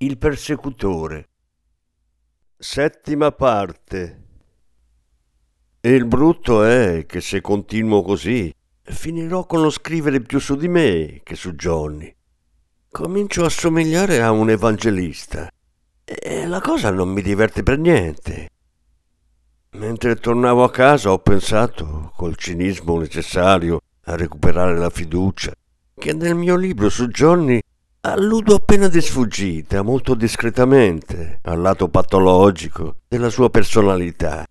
il persecutore. Settima parte. E il brutto è che se continuo così, finirò con lo scrivere più su di me che su Johnny. Comincio a somigliare a un evangelista e la cosa non mi diverte per niente. Mentre tornavo a casa ho pensato, col cinismo necessario a recuperare la fiducia, che nel mio libro su Johnny Alludo appena di sfuggita, molto discretamente, al lato patologico della sua personalità.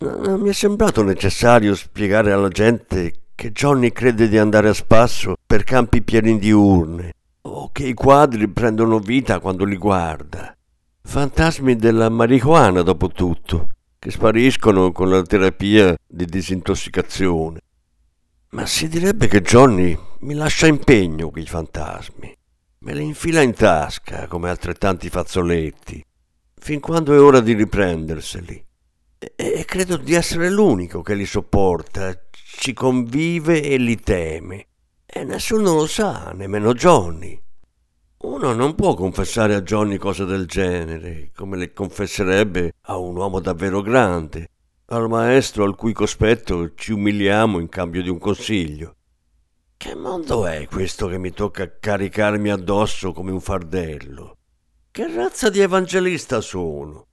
Non mi è sembrato necessario spiegare alla gente che Johnny crede di andare a spasso per campi pieni di urne, o che i quadri prendono vita quando li guarda. Fantasmi della marijuana, dopo tutto, che spariscono con la terapia di disintossicazione. Ma si direbbe che Johnny mi lascia impegno quei fantasmi. Me li infila in tasca come altrettanti fazzoletti, fin quando è ora di riprenderseli. E, e credo di essere l'unico che li sopporta, ci convive e li teme. E nessuno lo sa, nemmeno Johnny. Uno non può confessare a Johnny cose del genere, come le confesserebbe a un uomo davvero grande, al maestro al cui cospetto ci umiliamo in cambio di un consiglio. Che mondo è questo che mi tocca caricarmi addosso come un fardello? Che razza di evangelista sono?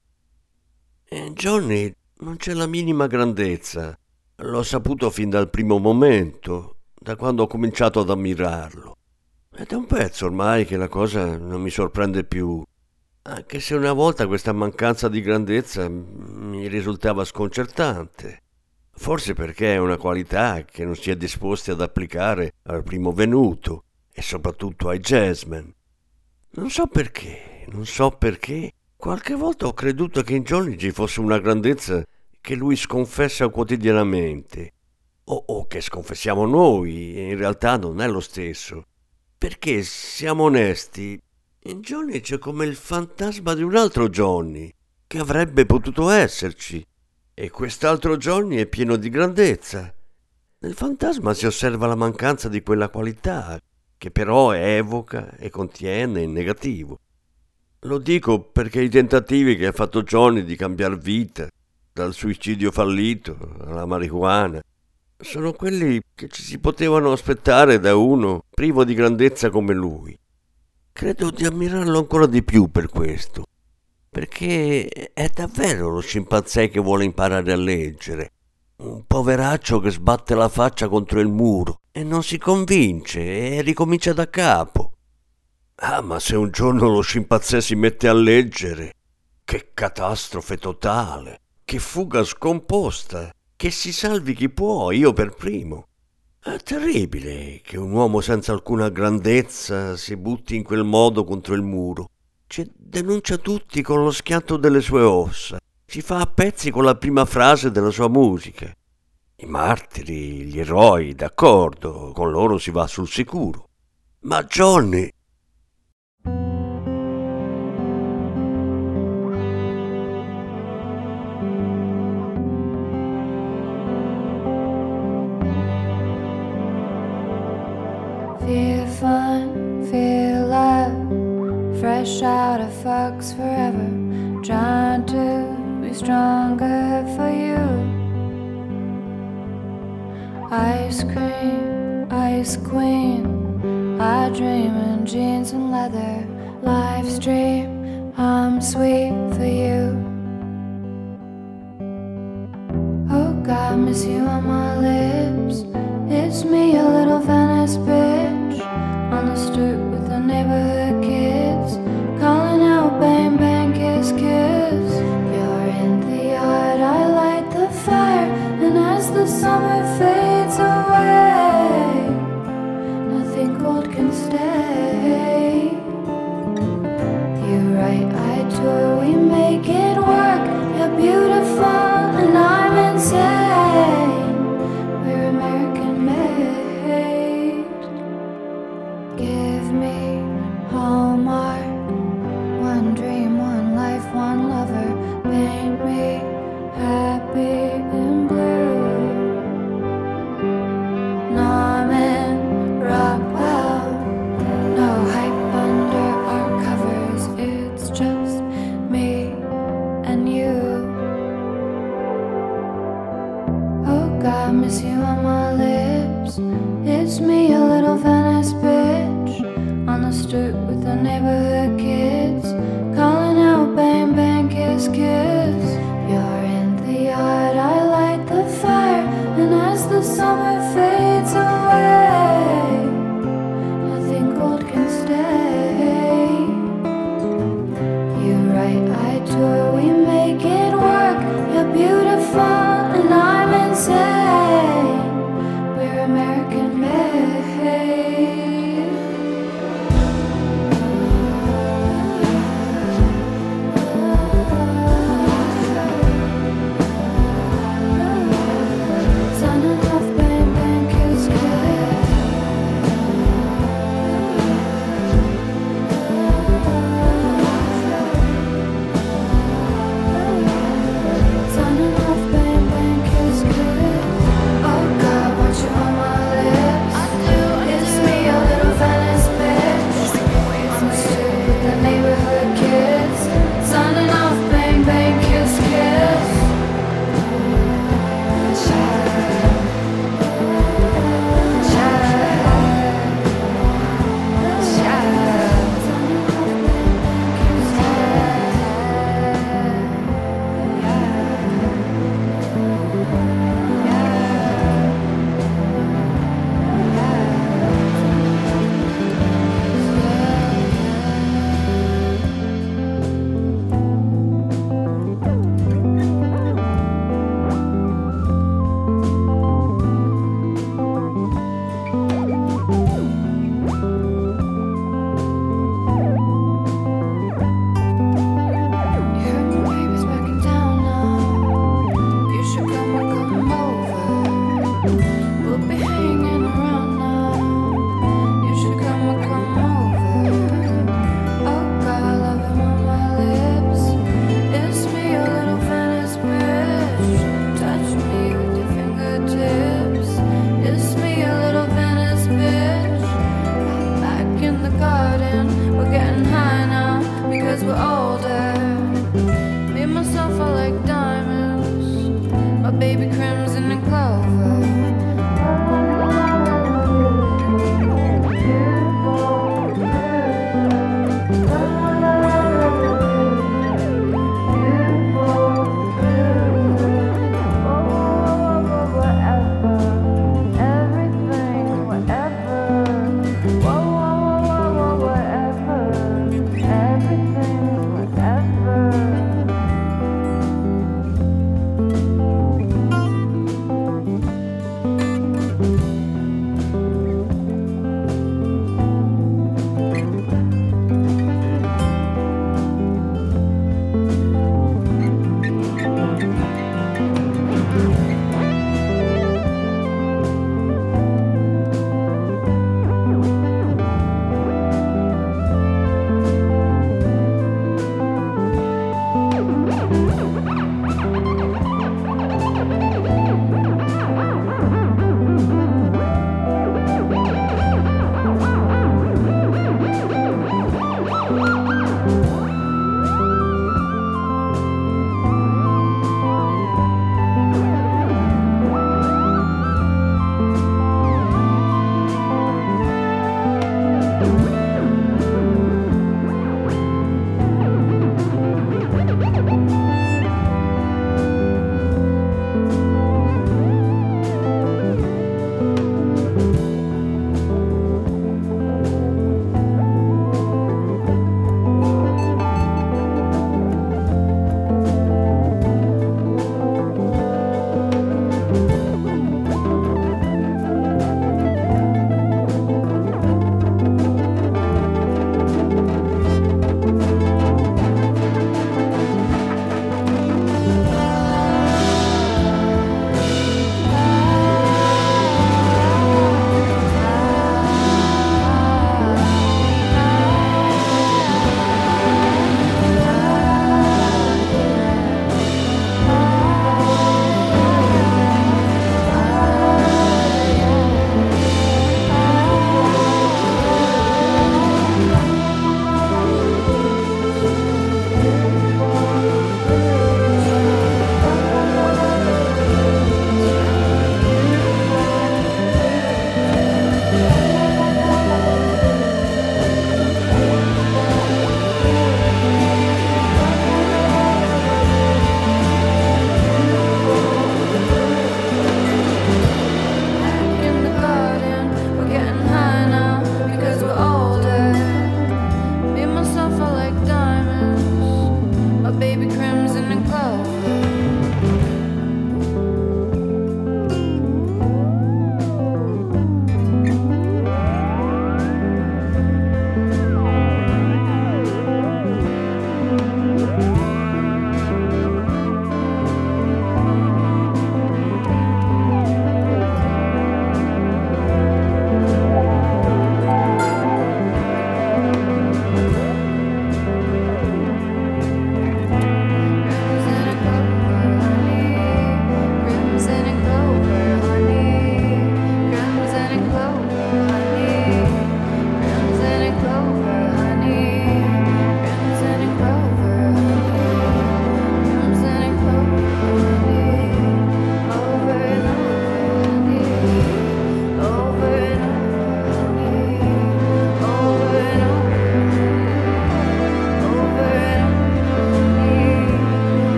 E Johnny non c'è la minima grandezza. L'ho saputo fin dal primo momento, da quando ho cominciato ad ammirarlo. Ed è un pezzo ormai che la cosa non mi sorprende più, anche se una volta questa mancanza di grandezza mi risultava sconcertante. Forse perché è una qualità che non si è disposti ad applicare al primo venuto e soprattutto ai jazzmen. Non so perché, non so perché, qualche volta ho creduto che in Johnny ci fosse una grandezza che lui sconfessa quotidianamente, o, o che sconfessiamo noi, e in realtà non è lo stesso. Perché, siamo onesti, in Johnny c'è come il fantasma di un altro Johnny, che avrebbe potuto esserci, e quest'altro Johnny è pieno di grandezza. Nel fantasma si osserva la mancanza di quella qualità che però evoca e contiene il negativo. Lo dico perché i tentativi che ha fatto Johnny di cambiare vita, dal suicidio fallito alla marijuana, sono quelli che ci si potevano aspettare da uno privo di grandezza come lui. Credo di ammirarlo ancora di più per questo perché è davvero lo scimpanzé che vuole imparare a leggere. Un poveraccio che sbatte la faccia contro il muro e non si convince e ricomincia da capo. Ah, ma se un giorno lo scimpanzé si mette a leggere, che catastrofe totale, che fuga scomposta, che si salvi chi può, io per primo. È terribile che un uomo senza alcuna grandezza si butti in quel modo contro il muro ci denuncia tutti con lo schianto delle sue ossa, si fa a pezzi con la prima frase della sua musica. I martiri, gli eroi, d'accordo, con loro si va sul sicuro. Ma Johnny fresh out of fucks forever, trying to be stronger for you. Ice cream, ice queen, I dream in jeans and leather. Live stream, I'm sweet for you. Oh God, miss you on my lips.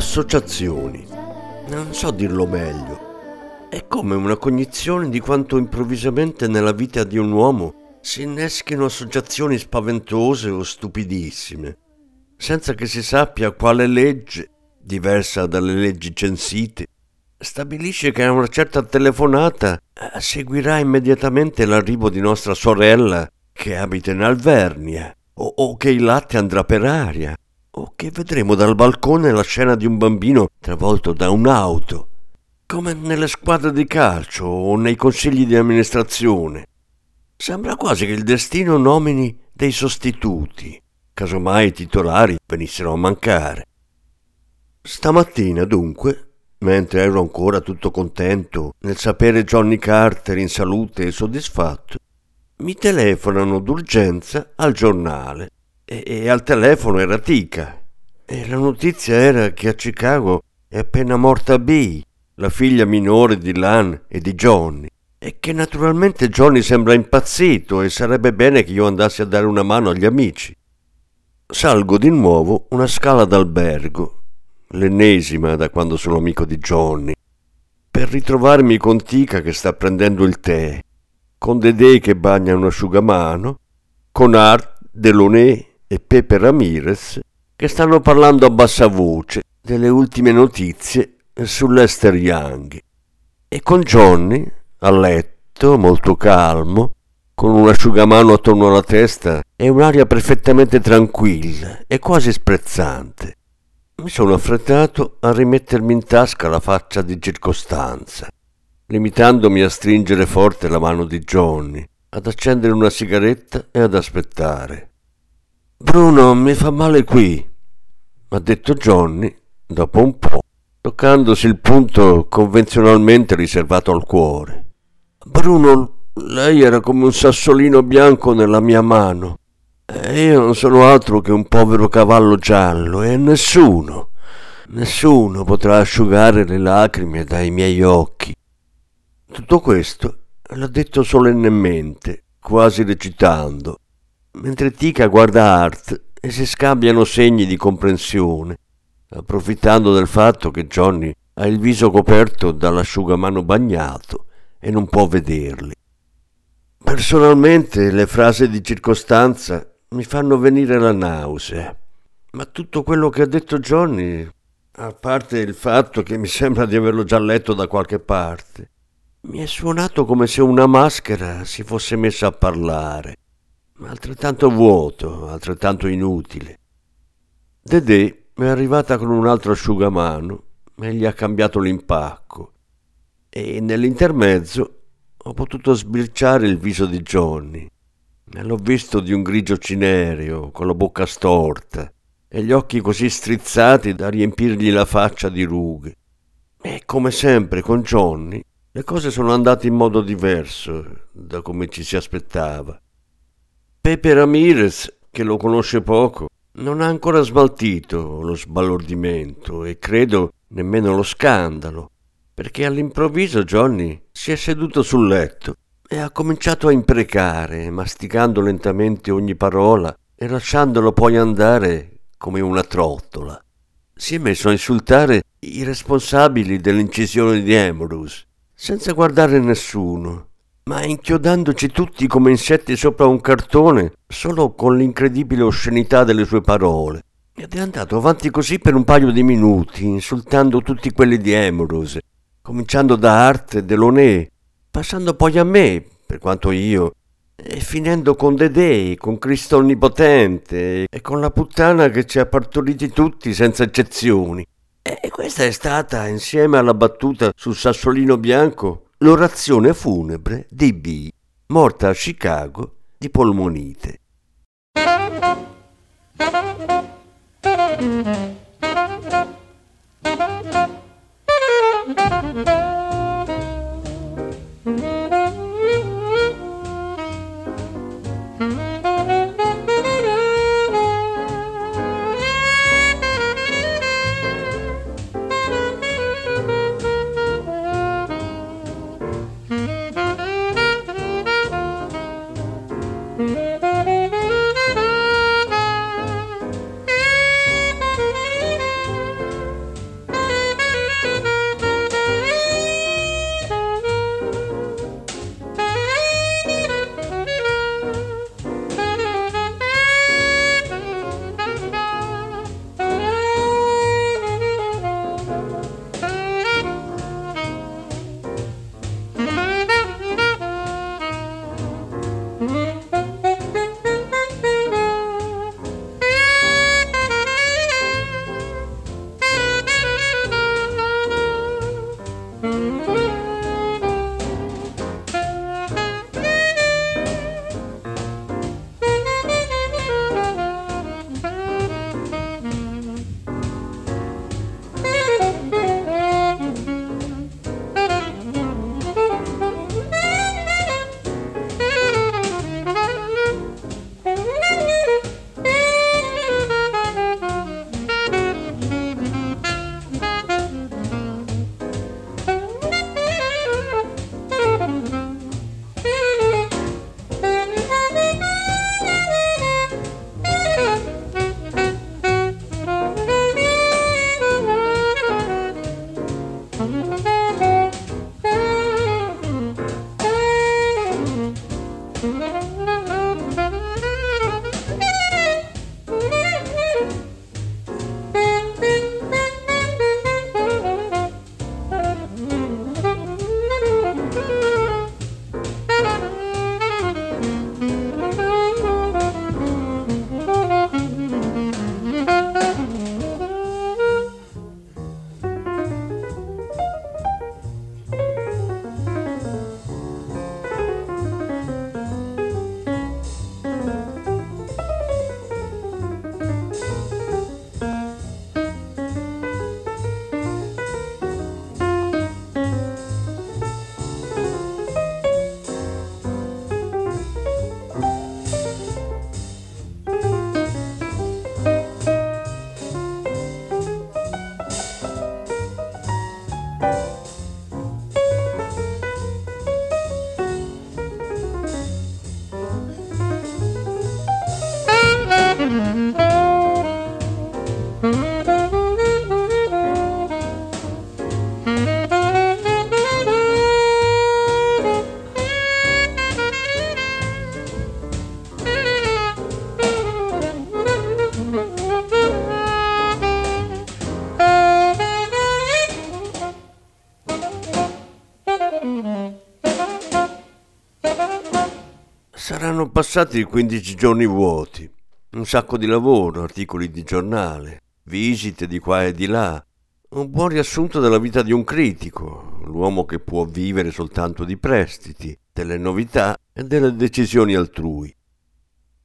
Associazioni. Non so dirlo meglio. È come una cognizione di quanto improvvisamente nella vita di un uomo si inneschino associazioni spaventose o stupidissime, senza che si sappia quale legge, diversa dalle leggi censite, stabilisce che a una certa telefonata eh, seguirà immediatamente l'arrivo di nostra sorella che abita in Alvernia, o, o che il latte andrà per aria, o che vedremo dal balcone la scena di un bambino travolto da un'auto, come nelle squadre di calcio o nei consigli di amministrazione. Sembra quasi che il destino nomini dei sostituti, casomai i titolari venissero a mancare. Stamattina, dunque, mentre ero ancora tutto contento nel sapere Johnny Carter in salute e soddisfatto, mi telefonano d'urgenza al giornale e, al telefono era Tica e la notizia era che a Chicago è appena morta Bee, la figlia minore di Lan e di Johnny e che naturalmente Johnny sembra impazzito e sarebbe bene che io andassi a dare una mano agli amici. Salgo di nuovo una scala d'albergo, l'ennesima da quando sono amico di Johnny, per ritrovarmi con Tica che sta prendendo il tè, con Dedè che bagna un asciugamano, con Art, Delonè e Pepe Ramirez che stanno parlando a bassa voce delle ultime notizie sull'Ester Young e con Johnny a letto, molto calmo, con un asciugamano attorno alla testa e un'aria perfettamente tranquilla e quasi sprezzante. Mi sono affrettato a rimettermi in tasca la faccia di circostanza, limitandomi a stringere forte la mano di Johnny, ad accendere una sigaretta e ad aspettare. Bruno, mi fa male qui, ha detto Johnny dopo un po', toccandosi il punto convenzionalmente riservato al cuore. Bruno, lei era come un sassolino bianco nella mia mano. E io non sono altro che un povero cavallo giallo e nessuno, nessuno potrà asciugare le lacrime dai miei occhi. Tutto questo l'ha detto solennemente, quasi recitando, mentre Tica guarda Art e si scambiano segni di comprensione, approfittando del fatto che Johnny ha il viso coperto dall'asciugamano bagnato e non può vederli. Personalmente le frasi di circostanza mi fanno venire la nausea, ma tutto quello che ha detto Johnny, a parte il fatto che mi sembra di averlo già letto da qualche parte, mi è suonato come se una maschera si fosse messa a parlare altrettanto vuoto, altrettanto inutile. Dedè è arrivata con un altro asciugamano e gli ha cambiato l'impacco e nell'intermezzo ho potuto sbirciare il viso di Johnny l'ho visto di un grigio cinereo con la bocca storta e gli occhi così strizzati da riempirgli la faccia di rughe. E come sempre con Johnny le cose sono andate in modo diverso da come ci si aspettava. Pepe Ramirez, che lo conosce poco, non ha ancora smaltito lo sbalordimento e credo nemmeno lo scandalo, perché all'improvviso Johnny si è seduto sul letto e ha cominciato a imprecare, masticando lentamente ogni parola e lasciandolo poi andare come una trottola. Si è messo a insultare i responsabili dell'incisione di Ambrose, senza guardare nessuno, ma inchiodandoci tutti come insetti sopra un cartone solo con l'incredibile oscenità delle sue parole. Ed è andato avanti così per un paio di minuti, insultando tutti quelli di Amorose, cominciando da Art e Delaunay, passando poi a me, per quanto io, e finendo con Dedei, con Cristo Onnipotente e con la puttana che ci ha partoriti tutti senza eccezioni. E questa è stata, insieme alla battuta sul sassolino bianco, l'orazione funebre di B, morta a Chicago di polmonite. Mm-hmm. Passati 15 giorni vuoti. Un sacco di lavoro, articoli di giornale, visite di qua e di là. Un buon riassunto della vita di un critico, l'uomo che può vivere soltanto di prestiti, delle novità e delle decisioni altrui.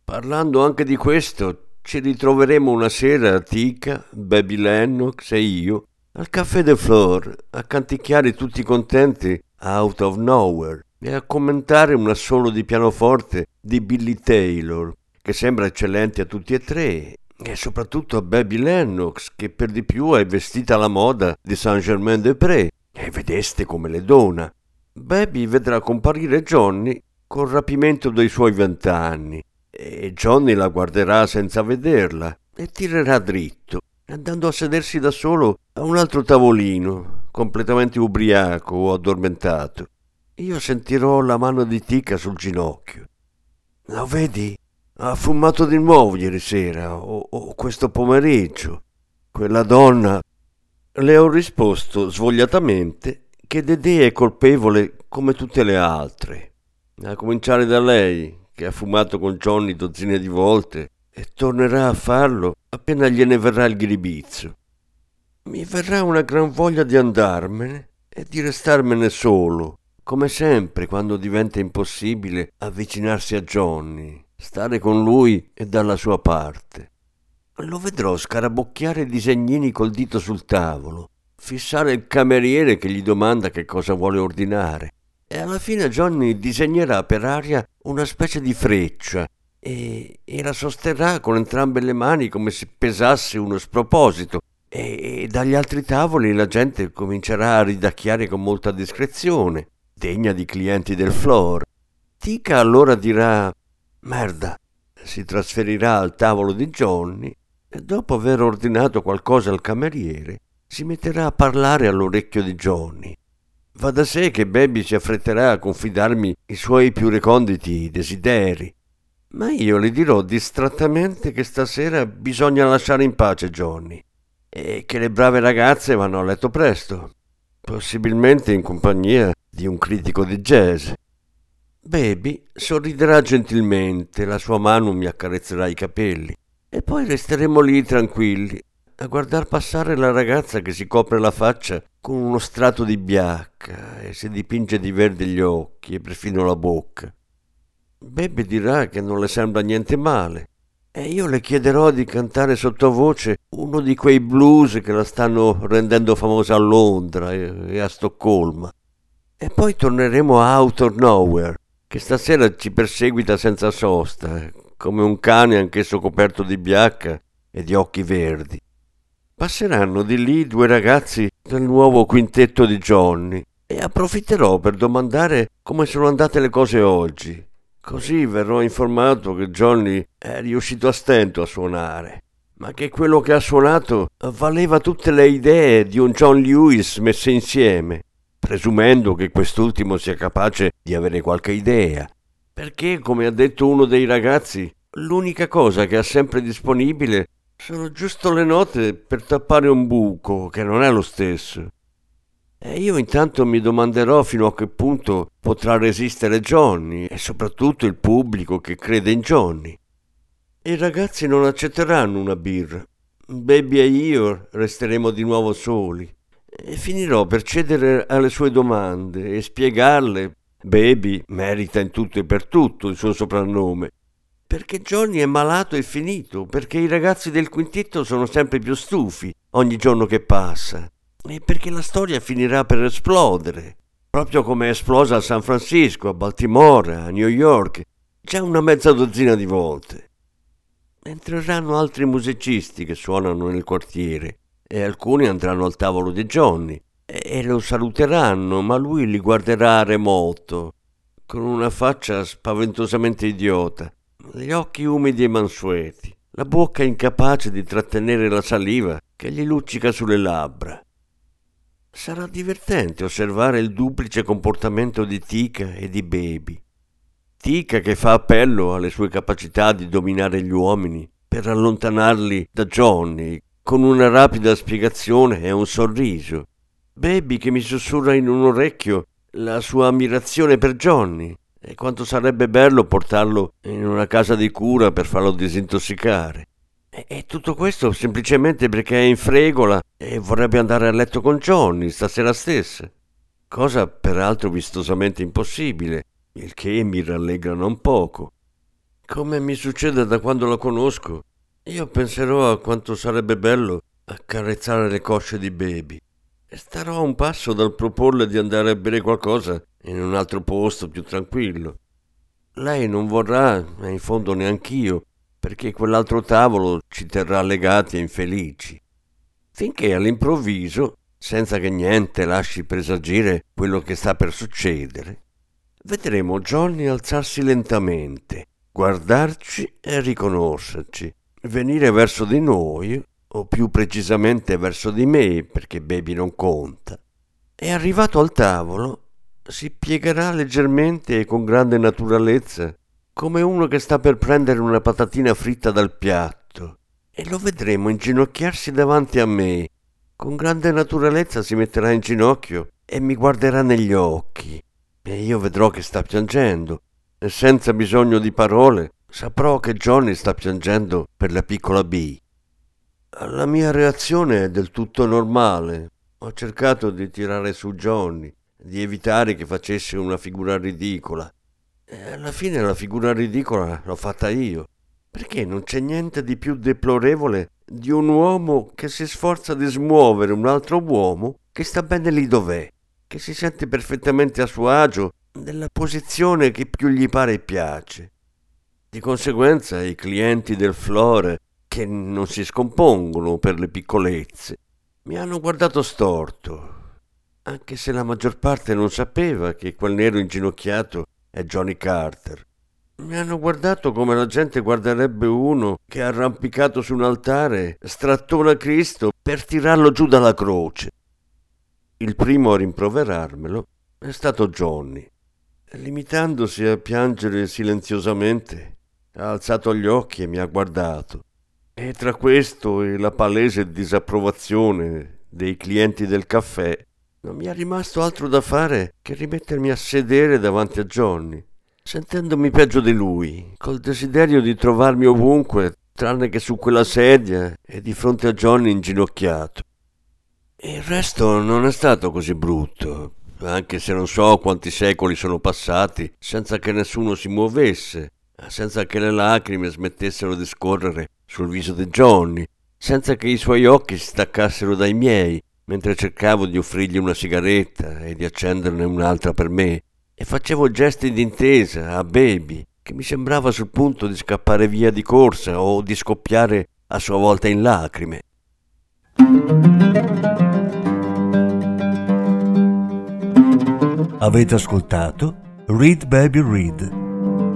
Parlando anche di questo, ci ritroveremo una sera a Tica, Baby Lennox e io al Café de Flore a canticchiare tutti contenti Out of Nowhere e a commentare un assolo di pianoforte di Billy Taylor, che sembra eccellente a tutti e tre, e soprattutto a Baby Lennox, che per di più è vestita alla moda di Saint-Germain-des-Prés, e vedeste come le dona. Baby vedrà comparire Johnny col rapimento dei suoi vent'anni, e Johnny la guarderà senza vederla e tirerà dritto, andando a sedersi da solo a un altro tavolino, completamente ubriaco o addormentato. Io sentirò la mano di Tica sul ginocchio. Lo vedi? Ha fumato di nuovo ieri sera o, o questo pomeriggio. Quella donna. Le ho risposto svogliatamente che Dedè è colpevole come tutte le altre. A cominciare da lei, che ha fumato con Johnny dozzine di volte e tornerà a farlo appena gliene verrà il ghiribizzo. Mi verrà una gran voglia di andarmene e di restarmene solo come sempre quando diventa impossibile avvicinarsi a Johnny, stare con lui e dalla sua parte. Lo vedrò scarabocchiare i disegnini col dito sul tavolo, fissare il cameriere che gli domanda che cosa vuole ordinare. E alla fine Johnny disegnerà per aria una specie di freccia e, e la sosterrà con entrambe le mani come se pesasse uno sproposito. E, e dagli altri tavoli la gente comincerà a ridacchiare con molta discrezione degna di clienti del floor. Tica allora dirà merda, si trasferirà al tavolo di Johnny e dopo aver ordinato qualcosa al cameriere si metterà a parlare all'orecchio di Johnny. Va da sé che Baby si affretterà a confidarmi i suoi più reconditi desideri, ma io le dirò distrattamente che stasera bisogna lasciare in pace Johnny e che le brave ragazze vanno a letto presto, possibilmente in compagnia di un critico di jazz. Baby sorriderà gentilmente, la sua mano mi accarezzerà i capelli e poi resteremo lì tranquilli a guardar passare la ragazza che si copre la faccia con uno strato di biacca e si dipinge di verde gli occhi e perfino la bocca. Baby dirà che non le sembra niente male e io le chiederò di cantare sottovoce uno di quei blues che la stanno rendendo famosa a Londra e a Stoccolma. E poi torneremo a Out of Nowhere, che stasera ci perseguita senza sosta, come un cane anch'esso coperto di biacca e di occhi verdi. Passeranno di lì due ragazzi del nuovo quintetto di Johnny e approfitterò per domandare come sono andate le cose oggi. Così verrò informato che Johnny è riuscito a stento a suonare, ma che quello che ha suonato valeva tutte le idee di un John Lewis messe insieme presumendo che quest'ultimo sia capace di avere qualche idea, perché, come ha detto uno dei ragazzi, l'unica cosa che ha sempre disponibile sono giusto le note per tappare un buco, che non è lo stesso. E io intanto mi domanderò fino a che punto potrà resistere Johnny e soprattutto il pubblico che crede in Johnny. I ragazzi non accetteranno una birra. Baby e io resteremo di nuovo soli e finirò per cedere alle sue domande e spiegarle. Baby merita in tutto e per tutto il suo soprannome. Perché Johnny è malato e finito, perché i ragazzi del quintetto sono sempre più stufi ogni giorno che passa, e perché la storia finirà per esplodere, proprio come è esplosa a San Francisco, a Baltimora, a New York, già una mezza dozzina di volte. Entreranno altri musicisti che suonano nel quartiere e alcuni andranno al tavolo di Johnny e lo saluteranno, ma lui li guarderà remoto, con una faccia spaventosamente idiota, gli occhi umidi e mansueti, la bocca incapace di trattenere la saliva che gli luccica sulle labbra. Sarà divertente osservare il duplice comportamento di Tika e di Baby. Tika che fa appello alle sue capacità di dominare gli uomini per allontanarli da Johnny, con una rapida spiegazione e un sorriso. Baby che mi sussurra in un orecchio la sua ammirazione per Johnny e quanto sarebbe bello portarlo in una casa di cura per farlo disintossicare. E, tutto questo semplicemente perché è in fregola e vorrebbe andare a letto con Johnny stasera stessa. Cosa peraltro vistosamente impossibile, il che mi rallegra non poco. Come mi succede da quando la conosco, io penserò a quanto sarebbe bello accarezzare le cosce di Baby e starò a un passo dal proporle di andare a bere qualcosa in un altro posto più tranquillo. Lei non vorrà, e in fondo neanch'io, perché quell'altro tavolo ci terrà legati e infelici. Finché all'improvviso, senza che niente lasci presagire quello che sta per succedere, vedremo Johnny alzarsi lentamente, guardarci e riconoscerci, venire verso di noi, o più precisamente verso di me, perché Baby non conta. E arrivato al tavolo, si piegherà leggermente e con grande naturalezza come uno che sta per prendere una patatina fritta dal piatto, e lo vedremo inginocchiarsi davanti a me. Con grande naturalezza si metterà in ginocchio e mi guarderà negli occhi, e io vedrò che sta piangendo, e senza bisogno di parole saprò che Johnny sta piangendo per la piccola B. La mia reazione è del tutto normale. Ho cercato di tirare su Johnny, di evitare che facesse una figura ridicola, e alla fine la figura ridicola l'ho fatta io, perché non c'è niente di più deplorevole di un uomo che si sforza di smuovere un altro uomo che sta bene lì dov'è, che si sente perfettamente a suo agio nella posizione che più gli pare e piace. Di conseguenza i clienti del Flore, che non si scompongono per le piccolezze, mi hanno guardato storto, anche se la maggior parte non sapeva che quel nero inginocchiato è Johnny Carter. Mi hanno guardato come la gente guarderebbe uno che arrampicato su un altare strattona Cristo per tirarlo giù dalla croce. Il primo a rimproverarmelo è stato Johnny. Limitandosi a piangere silenziosamente, ha alzato gli occhi e mi ha guardato. E tra questo e la palese disapprovazione dei clienti del caffè, non mi è rimasto altro da fare che rimettermi a sedere davanti a Johnny, sentendomi peggio di lui, col desiderio di trovarmi ovunque, tranne che su quella sedia e di fronte a Johnny inginocchiato. Il resto non è stato così brutto, anche se non so quanti secoli sono passati senza che nessuno si muovesse, senza che le lacrime smettessero di scorrere sul viso di Johnny, senza che i suoi occhi si staccassero dai miei, mentre cercavo di offrirgli una sigaretta e di accenderne un'altra per me, e facevo gesti d'intesa a Baby, che mi sembrava sul punto di scappare via di corsa o di scoppiare a sua volta in lacrime. Avete ascoltato Read Baby Read,